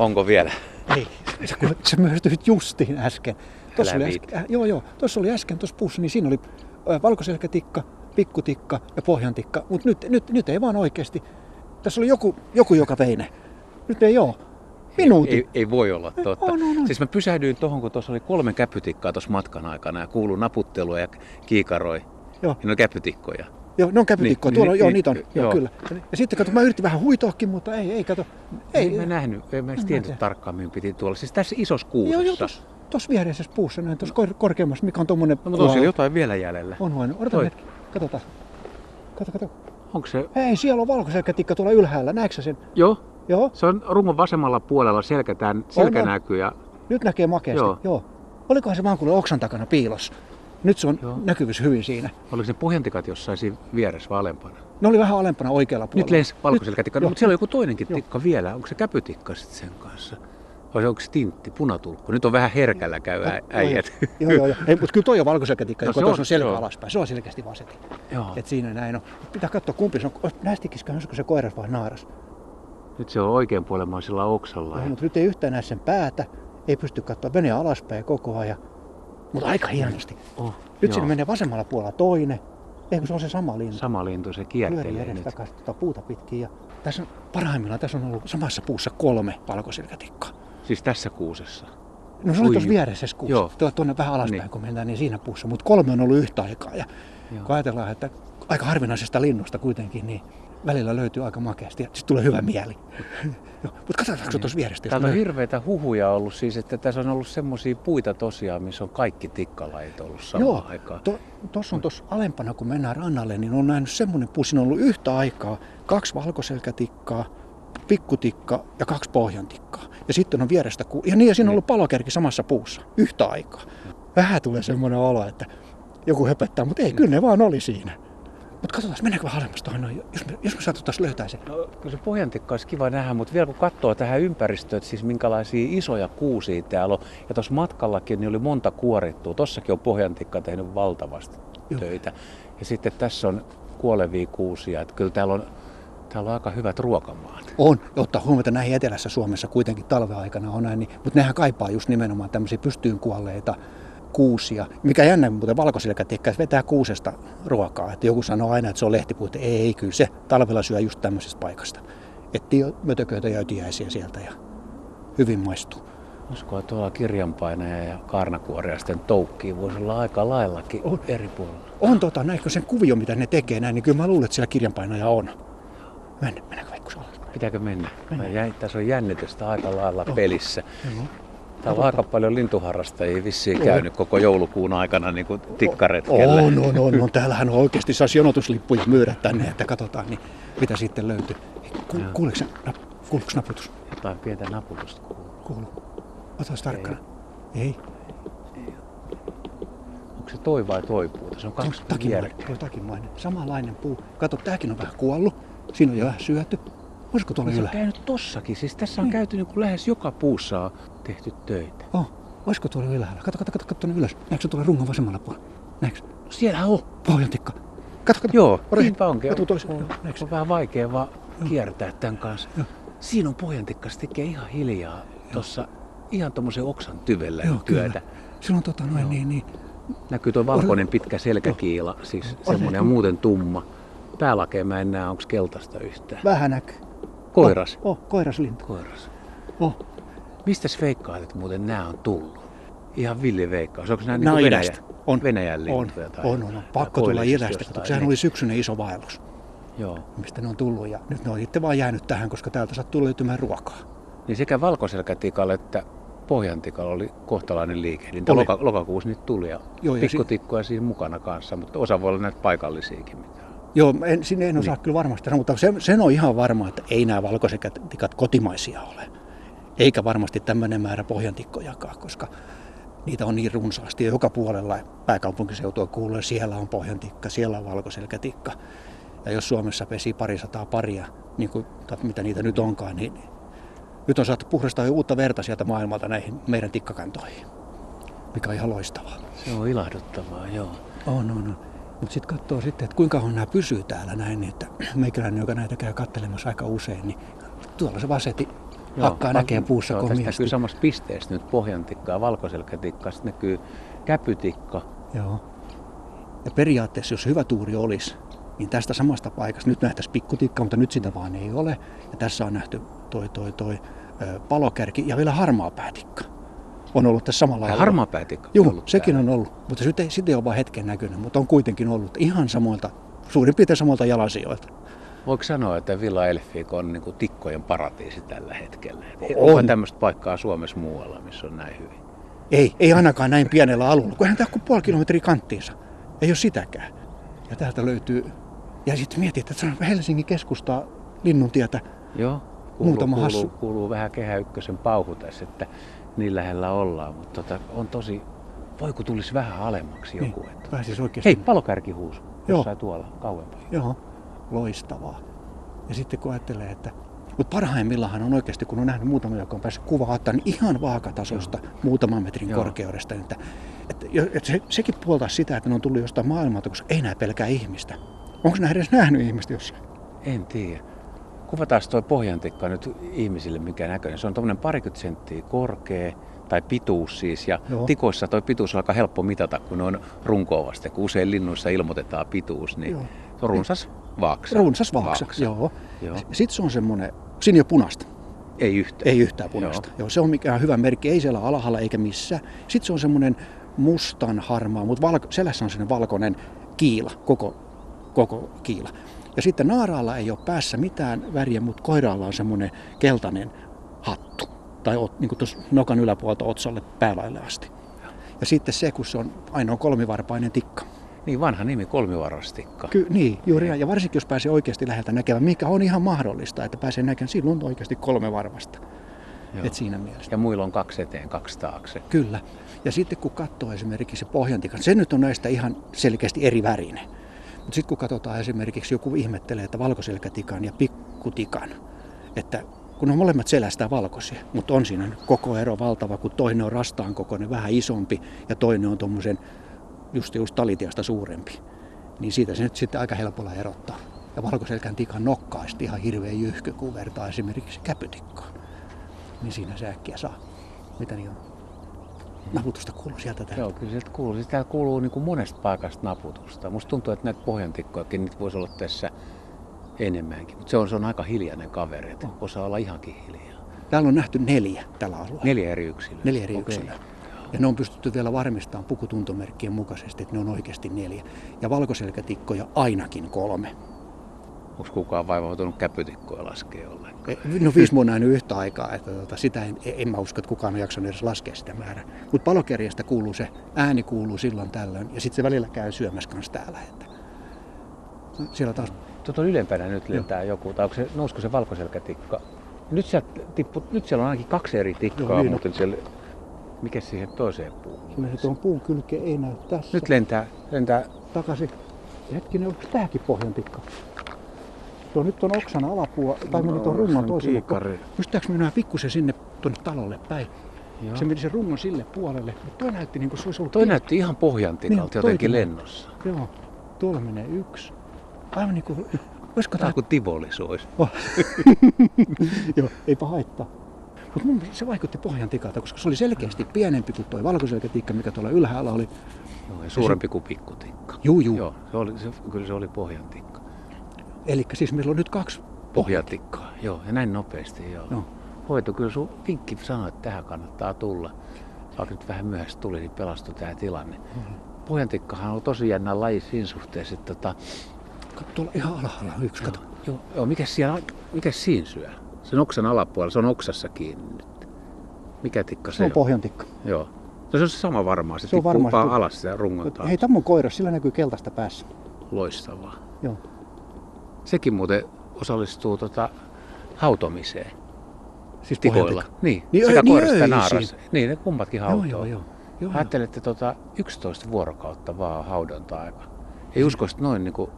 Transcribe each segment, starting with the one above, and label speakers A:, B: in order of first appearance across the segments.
A: Onko vielä?
B: Ei, sä, sä myöhästyit justiin äsken. Tuossa oli äsken, äh, joo, joo, tuossa oli äsken tuossa puussa, niin siinä oli äh, valkoselkätikka, pikkutikka ja pohjantikka. Mutta nyt, nyt, nyt ei vaan oikeasti. Tässä oli joku, joku joka vei ne. Nyt ei oo. Minuutin.
A: Ei, ei voi olla totta.
B: On, on, on.
A: Siis mä pysähdyin tuohon, kun tuossa oli kolme käpytikkaa tuossa matkan aikana ja kuului naputtelua ja kiikaroi.
B: Joo.
A: Ja ne on käpytikkoja.
B: Joo, ne on käpytikkoja.
A: Niin,
B: Tuolla,
A: niin,
B: joo,
A: niin,
B: niitä on.
A: joo.
B: Joo, kyllä. Ja sitten kato, mä yritin vähän huitoakin, mutta ei, ei kato.
A: Ei,
B: Ei,
A: mä nähnyt, en mä edes
B: En
A: tiennyt tarkkaan, mihin piti tuolla. Siis tässä isossa
B: Joo,
A: kuusessa.
B: joo, tuossa tos viereisessä puussa, näin tuossa kor- korkeammassa, mikä on tommonen...
A: No, mutta on siellä jotain vielä jäljellä.
B: On vain. Odota
A: Toi.
B: hetki. Katsotaan. Kato, kato.
A: Onko se?
B: Hei, siellä on valkoselkätikka tuolla ylhäällä. Näetkö sen?
A: Joo.
B: Joo.
A: Se on rungon vasemmalla puolella selkä
B: on.
A: näkyy ja
B: Nyt näkee makeasti.
A: Joo.
B: Joo. Olikohan se vaan kuule oksan takana piilossa? Nyt se on
A: Joo.
B: näkyvyys hyvin siinä.
A: oliko ne pohjantikat jossain vieressä vai alempana?
B: Ne oli vähän alempana oikealla puolella.
A: Nyt lensi valkoselkätikka,
B: Nyt-
A: no, mutta siellä on joku toinenkin
B: Joo.
A: tikka vielä. Onko se käpytikka sitten sen kanssa? Vai onko se tintti, punatulkku? Nyt on vähän herkällä käy ä- äijät.
B: Joo, joo, joo. Ei, mutta kyllä toi on valkoselkätikka,
A: No
B: joka
A: se on,
B: on selkä
A: joo.
B: alaspäin. Se on selkeästi vasetin.
A: Joo.
B: Et siinä näin on. Pitää katsoa kumpi se on. Nästikiskö olisiko se koiras vai naaras?
A: Nyt se on oikein puolemaisella oksalla.
B: Joo,
A: Ja...
B: mutta nyt ei yhtään näe sen päätä. Ei pysty katsoa. Menee alaspäin koko ajan. Mutta aika hienosti.
A: Oh,
B: Nyt
A: joo.
B: sinne menee vasemmalla puolella toinen. Eikö se on se sama lintu?
A: Sama lintu, se kiertelee nyt.
B: takaisin tuota puuta pitkin. Ja tässä on, parhaimmillaan tässä on ollut samassa puussa kolme valkosilkätikkaa.
A: Siis tässä kuusessa.
B: No se oli tuossa vieressä kuussa.
A: Joo.
B: Tuonne vähän alaspäin,
A: niin.
B: kun mennään, niin siinä puussa. Mutta kolme on ollut yhtä aikaa. Ja
A: Joo.
B: kun ajatellaan, että aika harvinaisesta linnusta kuitenkin, niin välillä löytyy aika makeasti. Ja sitten tulee hyvä mieli. Mutta katsotaanko tuossa vierestä? jos
A: Täältä on hirveitä huhuja ollut siis, että tässä on ollut semmoisia puita tosiaan, missä on kaikki tikkalait ollut samaan
B: Joo,
A: aikaan.
B: tuossa to, on tuossa alempana, kun mennään rannalle, niin on nähnyt semmoinen puu. Siinä on ollut yhtä aikaa kaksi valkoselkätikkaa, pikkutikka ja kaksi pohjantikkaa. Ja sitten on vierestä ku... Ja niin, ja siinä on ollut palokerki samassa puussa yhtä aikaa. Vähän tulee semmoinen olo, että joku höpöttää, mutta ei, kyllä ne vaan oli siinä. Mutta katsotaan, mennäänkö vähän alemmas tuohon noin, jos me, jos me saataisiin löytää se.
A: No, kyllä se pohjantikka olisi kiva nähdä, mutta vielä kun katsoo tähän ympäristöön, että siis minkälaisia isoja kuusia täällä on. Ja tuossa matkallakin niin oli monta kuorittua. Tossakin on pohjantikka tehnyt valtavasti
B: Joo.
A: töitä. Ja sitten tässä on kuolevia kuusia. Että kyllä täällä on, täällä on aika hyvät ruokamaat.
B: On, ja ottaa huomioon, että näihin etelässä Suomessa kuitenkin talven aikana on näin, niin, mutta nehän kaipaa just nimenomaan tämmöisiä pystyyn kuolleita kuusia. Mikä jännä, muuten valkosilkätikkä vetää kuusesta ruokaa. Että joku sanoo aina, että se on lehtipuute. Ei, ei, kyllä se talvella syö just tämmöisestä paikasta. Etsii mötököitä ja ötiäisiä sieltä ja hyvin maistuu.
A: Uskoa tuolla kirjanpainaja ja kaarnakuoria sitten toukkii voisi olla aika laillakin
B: On.
A: eri puolilla.
B: On tota, näinkö sen kuvio, mitä ne tekee näin, niin kyllä mä luulen, että siellä kirjanpainaja on. Mennä, mennäänkö?
A: Pitääkö mennä?
B: Mennään.
A: Jä, tässä on jännitystä aika lailla
B: Joo.
A: pelissä.
B: Joo.
A: Täällä on aika paljon lintuharrastajia vissiin käynyt koko joulukuun aikana niin kuin tikkaretkellä.
B: On, on, on, on. Täällähän on oikeasti saisi jonotuslippuja myydä tänne, että katsotaan, niin mitä sitten löytyy. Ku, kuuleeko nap, naputus?
A: Jotain pientä naputusta kuuluu.
B: Kuuluu. Otas tarkkana. Ei.
A: Onko se toi vai toi puuta? Se on
B: Se on
A: kaksi
B: takimainen.
A: vierekkäin.
B: Tuo takimainen. Samanlainen puu. Kato, tääkin on vähän kuollut. Siinä on jo vähän syöty. Olisiko tuolla
A: on
B: ylä?
A: käynyt tossakin. Siis tässä on
B: Niin.
A: käyty niin kuin lähes joka puussa on tehty töitä.
B: Oh, olisiko tuolla ylhäällä? Kato, kato, kato, kato tuonne ylös. Näetkö tuolla rungon vasemmalla puolella? Näetkö?
A: No siellä on.
B: Pohjantikka. Kato, kato.
A: Joo,
B: Ore,
A: niinpä onkin.
B: Kato.
A: On,
B: Joo, näetkö?
A: on vähän vaikea vaan kiertää tämän kanssa.
B: Joo.
A: Siinä on pohjantikka, se tekee ihan hiljaa tuossa ihan tommosen oksan tyvellä
B: Joo,
A: työtä.
B: kyllä. Silloin tota noin, niin, niin.
A: Näkyy tuo valkoinen pitkä selkäkiila, siis semmoinen ja muuten tumma. Päälakeen mä en näe, onko keltaista yhtään.
B: Vähän näkyy.
A: Koiras.
B: Oh, oh koiraslintu.
A: Koiras.
B: Oh.
A: Mistä veikkaat, että muuten nämä on tullut? Ihan villi veikkaus. Onko nämä
B: Nämä
A: niin
B: on
A: Venäjä.
B: On.
A: Venäjän
B: On,
A: lintuja? Tai,
B: on, on, on. Pakko tulla idästä, koska sehän
A: niin.
B: oli syksyinen iso vaellus,
A: Joo.
B: mistä ne on tullut. Ja nyt ne on itse vaan jäänyt tähän, koska täältä sattuu löytymään ruokaa.
A: Niin sekä valkoselkätikalla että pohjantikalla oli kohtalainen liikehdintä.
B: Oli.
A: Loka, lokakuussa niitä tuli ja
B: Joo, ja si-
A: siinä mukana kanssa, mutta osa voi olla näitä paikallisiakin. Mitä.
B: Joo, en, sinne en osaa
A: Niin.
B: kyllä varmasti sanoa, mutta sen, sen on ihan varma, että ei nämä valkoiset kotimaisia ole. Eikä varmasti tämmöinen määrä pohjantikkojakaan, koska niitä on niin runsaasti. Ja joka puolella pääkaupunkiseutua kuulee, siellä on pohjantikka, siellä on valkoselkätikka. Ja jos Suomessa pesi parisataa paria, niin kuin, tai mitä niitä nyt onkaan, niin nyt on saatu puhdastaa jo uutta verta sieltä maailmalta näihin meidän tikkakantoihin, mikä on ihan loistavaa.
A: Se on ilahduttavaa, joo.
B: On, on, on. Mutta sitten katsoo sitten, että kuinka kauan nämä pysyy täällä näin, niin että meikäläinen, joka näitä käy kattelemassa aika usein, niin tuolla se vaseti hakkaa näkee puussa
A: joo,
B: komiasti.
A: näkyy samassa pisteessä nyt pohjantikka ja valkoselkätikka. Sitten näkyy käpytikka.
B: Joo. Ja periaatteessa, jos hyvä tuuri olisi, niin tästä samasta paikasta, nyt nähtäisiin pikkutikka, mutta nyt sitä vaan ei ole. Ja tässä on nähty toi, toi, toi palokärki ja vielä harmaa päätikka. On ollut tässä samalla
A: Ja
B: alueella.
A: harmaa päätikka.
B: Joo, sekin on ollut, mutta sitten ei, sit ei ole vaan hetken näkynyt, mutta on kuitenkin ollut ihan samoilta, suurin piirtein samoilta jalansijoilta.
A: Voiko sanoa, että Villa Elfik on niin kuin tikkojen paratiisi tällä hetkellä?
B: On.
A: Onko tämmöistä paikkaa Suomessa muualla, missä on näin hyvin?
B: Ei, ei ainakaan näin pienellä alueella, kun eihän tämä kuin puoli kilometriä kanttiinsa. Ei ole sitäkään. Ja täältä löytyy, ja sitten mietit, että se on Helsingin keskustaa Linnuntietä.
A: Joo, kuuluu,
B: Muutama
A: kuuluu,
B: hassu.
A: kuuluu vähän Kehä Ykkösen pauhu tässä, että niin lähellä ollaan, mutta tota, on tosi, voi kun tulisi vähän alemmaksi joku.
B: Niin,
A: Että...
B: pääsis oikeasti.
A: Hei, palokärki huusu,
B: Joo.
A: jossain tuolla kauempaa.
B: Joo, loistavaa. Ja sitten kun ajattelee, että mutta parhaimmillaan on oikeasti, kun on nähnyt muutama, joka on päässyt kuvaa ottaa, niin ihan vaakatasosta muutaman metrin
A: Joo.
B: korkeudesta. Että, että, että se, sekin puoltaa sitä, että ne on tullut jostain maailmalta, koska ei näe pelkää ihmistä. Onko nämä edes nähnyt ihmistä jossain?
A: En tiedä. Kuvataan tuo pohjantikka nyt ihmisille mikä näköinen. Se on tuommoinen parikymmentä senttiä korkea, tai pituus siis. Ja
B: Joo.
A: tikoissa tuo pituus on aika helppo mitata, kun ne on runkoa vasten. Kun usein linnuissa ilmoitetaan pituus, niin
B: Joo.
A: se on runsas vaaksa.
B: Runsas vaaksa, joo.
A: Joo.
B: Sitten se on semmoinen, siinä ei ole punaista.
A: Ei yhtään.
B: Ei yhtään punaista. Joo. Joo, se on mikään hyvä merkki, ei siellä alhaalla eikä missään. Sitten se on semmoinen mustan harmaa, mutta valko, selässä on semmoinen valkoinen kiila, koko, koko kiila. Ja sitten naaraalla ei ole päässä mitään väriä, mutta koiraalla on semmoinen keltainen hattu. Tai niin kuin tuossa nokan yläpuolta otsalle päälaille asti. Ja sitten se, kun se on ainoa kolmivarpainen tikka.
A: Niin vanha nimi, kolmivarastikka.
B: Ky- niin, juuri näin. Ja varsinkin, jos pääsee oikeasti läheltä näkemään, mikä on ihan mahdollista, että pääsee näkemään, silloin on oikeasti kolme varvasta.
A: Joo.
B: Et siinä mielessä.
A: Ja muilla on kaksi eteen, kaksi taakse.
B: Kyllä. Ja sitten kun katsoo esimerkiksi se pohjantikan, se nyt on näistä ihan selkeästi eri värinen. Mutta sitten kun katsotaan esimerkiksi, joku ihmettelee, että valkoselkätikan ja pikkutikan, että kun on molemmat selästä valkoisia, mutta on siinä koko ero valtava, kun toinen on rastaan kokoinen, vähän isompi ja toinen on tuommoisen just, just talitiasta suurempi. Niin siitä se nyt sitten aika helpolla erottaa. Ja valkoselkän tikan nokka on sitten ihan hirveä jyhky, kun vertaa esimerkiksi käpytikkaan. Niin siinä se äkkiä saa. Mitä niin on? Naputusta kuuluu sieltä täältä.
A: Joo, kyllä sieltä kuuluu. Siis täällä kuuluu niin kuin monesta paikasta naputusta. Musta tuntuu, että näitä pohjantikkojakin niitä voisi olla tässä enemmänkin. Mutta se on, se on aika hiljainen kaveri, että osaa olla ihankin hiljaa.
B: Täällä on nähty neljä tällä alueella.
A: Neljä eri yksilöä.
B: Neljä eri
A: Okei.
B: yksilöä. Ja ne on pystytty vielä varmistamaan pukutuntomerkkien mukaisesti, että ne on oikeasti neljä. Ja valkoselkätikkoja ainakin kolme.
A: Onko kukaan vaivautunut käpytikkoja laskea ollenkaan?
B: E, No viisi mun nähnyt yhtä aikaa, että tota, sitä en, en mä usko, että kukaan on jaksanut edes laskea sitä määrää. Mutta palokärjestä kuuluu se, ääni kuuluu silloin tällöin, ja sitten se välillä käy syömässä kanssa täällä. Että siellä taas,
A: Tuota ylempänä nyt lentää joku, tai onko se, nousko se valkoselkätikka? Nyt, sieltä tippu, nyt siellä on ainakin kaksi eri tikkaa,
B: Joo, niin
A: muuten siellä, mikä siihen toiseen puuhun?
B: kyllä se tuon puun kylkeen ei näy tässä.
A: Nyt lentää, lentää
B: takaisin. Hetkinen, onko tämäkin pohjantikka? Tuo nyt on oksan alapuu, tai meni tuon rungon toiselle. Pystytäänkö me mennä pikkusen sinne tuonne talolle päin?
A: Joo.
B: Se meni sen rungon sille puolelle, mutta tuo näytti niin kuin se olisi ollut...
A: Toi
B: pieni-
A: näytti ihan pohjantikalta
B: Niin,
A: jotenkin
B: toikin.
A: lennossa.
B: Joo, tuolla menee yksi. Aivan niin kuin... Olisiko
A: Tämä kuin Tivolis olisi.
B: Joo, eipä haittaa. Mutta mun se vaikutti pohjantikalta, koska se oli selkeästi pienempi kuin tuo valkoselkätikka, mikä tuolla ylhäällä oli.
A: Joo, ja suurempi kuin pikkutikka.
B: Juu, juu.
A: Joo, se oli, se, kyllä se oli pohjantikka.
B: Eli siis meillä on nyt kaksi
A: Pohjatikkaa, joo, ja näin nopeasti, joo.
B: Joo.
A: Hoito, kyllä sun vinkki sanoi, että tähän kannattaa tulla. Vaikka nyt vähän myöhässä tuli, niin pelastui tämä tilanne.
B: Mm-hmm.
A: Pohjantikkahan on tosi jännä laji siinä suhteessa, että tota,
B: Kato, tuolla ihan alhaalla on yksi, kato.
A: joo, joo, mikä, siellä, mikä siinä syö? Sen oksan alapuolella, se on oksassa kiinni nyt. Mikä tikka se,
B: Se on pohjantikka.
A: Joo. No se on se sama varmaan, se,
B: Se on varmasti.
A: vaan alas sitä rungon taakse.
B: Hei, tämä on koira, sillä näkyy keltaista päässä.
A: Loistavaa.
B: Joo.
A: Sekin muuten osallistuu tota, hautomiseen
B: Siis
A: tikoilla. Niin,
B: Niin,
A: sekä
B: niin
A: koirassa että
B: öisin.
A: naarassa. Niin, ne kummatkin hautoo.
B: joo, joo. joo,
A: Ajattelette tota 11 vuorokautta vaan haudonta-aika. Ei usko, että noin niin kuin,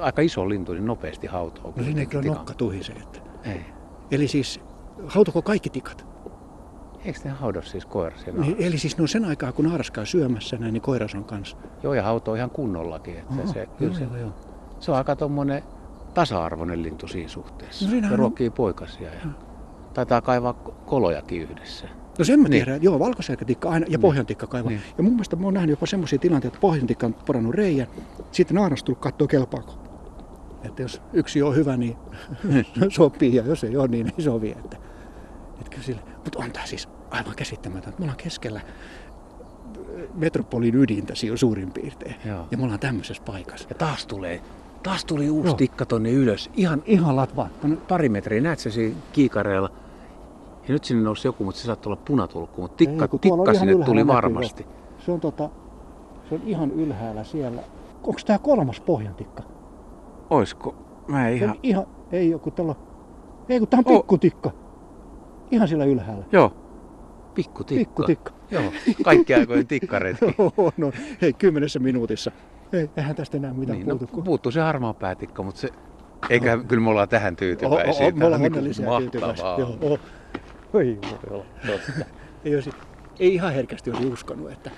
A: aika iso lintu niin nopeasti hautoo.
B: No
A: se
B: kyllä nokka tuhisee. Että.
A: Ei.
B: Eli siis, hautoko kaikki tikat?
A: Eikö ne haudo siis koirassa ja
B: Niin, eli siis ne on sen aikaa, kun naaras käy syömässä näin, niin koiras on kanssa.
A: Joo, ja hautoo ihan kunnollakin. Että
B: Oho,
A: se, kyllä
B: joo,
A: se,
B: joo, joo.
A: se on aika tommonen tasa-arvoinen lintu siinä suhteessa.
B: No
A: ja
B: on-
A: ruokkii poikasia. Ja... Taitaa kaivaa kolojakin yhdessä.
B: No sen mä
A: Niin.
B: tiedän, joo, valkoselkätikka aina ja
A: Niin.
B: pohjantikka kaivaa.
A: Niin.
B: Ja mun mielestä mä oon nähnyt jopa semmoisia tilanteita, että pohjantikka on porannut reijän, sitten naaras tullut kattoo kelpaako. Että jos yksi on hyvä, niin sopii, ja jos ei ole, niin ei sovi. Että, että kyllä. Mutta on tämä siis aivan käsittämätöntä. Me ollaan keskellä metropolin ydintä siinä suurin piirtein.
A: Joo.
B: Ja me ollaan tämmöisessä paikassa.
A: Ja taas tulee, taas tuli uusi
B: Joo.
A: tikka tonne ylös. Ihan
B: Ihan latva. Tonne-
A: pari metriä, näet sä siinä kiikareella. Ja nyt sinne nousi joku, mutta se saattoi olla punatulkku, mutta tikka,
B: Ei,
A: tikka sinne tuli varmasti.
B: Se on, tota, se on ihan ylhäällä siellä. Onko tämä kolmas pohjantikka?
A: Oisko? Mä en
B: Se
A: ihan...
B: on ihan, ei joku tällä, ei kun tää on
A: Oh.
B: pikkutikka. Ihan siellä ylhäällä.
A: Joo. Pikkutikka.
B: Pikkutikka.
A: Joo. Kaikki aikojen tikkaretki.
B: Joo, no hei, kymmenessä minuutissa. Ei, eihän tästä enää mitään
A: niin,
B: niin,
A: no,
B: puutu. kun-
A: puuttuu se harmaa päätikka, mutta se... Eikä, kyllä me ollaan tähän tyytyväisiä.
B: Me ollaan
A: niinku
B: onnellisia ja tyytyväisiä. Joo, oh. Oi, ei, olisi, ei ihan herkästi olisi uskonut, että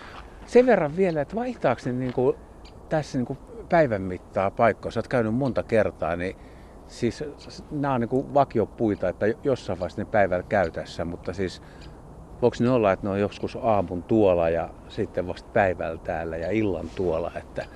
A: Sen verran vielä, että vaihtaako ne niinku, tässä niinku päivän mittaa paikkaa? Sä oot käynyt monta kertaa, niin siis nämä on niinku vakiopuita, että jossain vaiheessa ne päivällä käy tässä, mutta siis voiko ne olla, että ne on joskus aamun tuolla ja sitten vasta päivällä täällä ja illan tuolla, että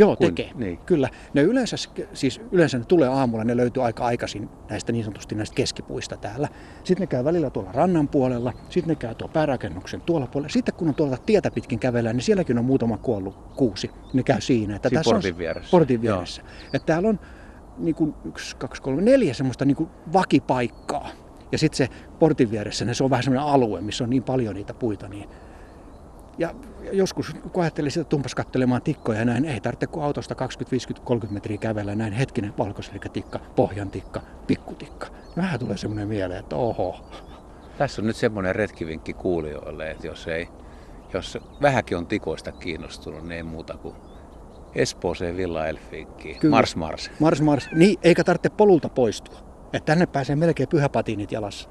B: Joo,
A: Kuin-
B: tekee.
A: niin.
B: Kyllä. Ne yleensä, siis yleensä ne tulee aamulla, ne löytyy aika aikaisin näistä niin sanotusti näistä keskipuista täällä. Sitten ne käy välillä tuolla rannan puolella, sitten ne käy tuolla päärakennuksen tuolla puolella. Sitten kun on tuolta tietä pitkin kävellään, niin sielläkin on muutama kuollut kuusi. Ne käy siinä. Että
A: Siinä
B: tässä
A: portin
B: on,
A: vieressä.
B: Portin
A: Joo.
B: vieressä. Että täällä on niin kuin yksi, kaksi, kolme, neljä semmoista niin kuin vakipaikkaa. Ja sitten se portin vieressä, niin se on vähän semmoinen alue, missä on niin paljon niitä puita, niin ja joskus kun ajattelin sitä tumpas katselemaan tikkoja ja näin, ei tarvitse kuin autosta 20, 50, 30 metriä kävellä näin hetkinen valkoselkätikka, pohjantikka, pikkutikka. Ja vähän tulee semmoinen mieleen, että oho.
A: tässä on nyt semmoinen retkivinkki kuulijoille, että jos ei, jos vähänkin on tikoista kiinnostunut, niin ei muuta kuin Espooseen Villa Elfinkkiin. Mars Mars.
B: Mars Mars, niin eikä tarvitse polulta poistua. Että tänne pääsee melkein pyhäpatiinit jalassa.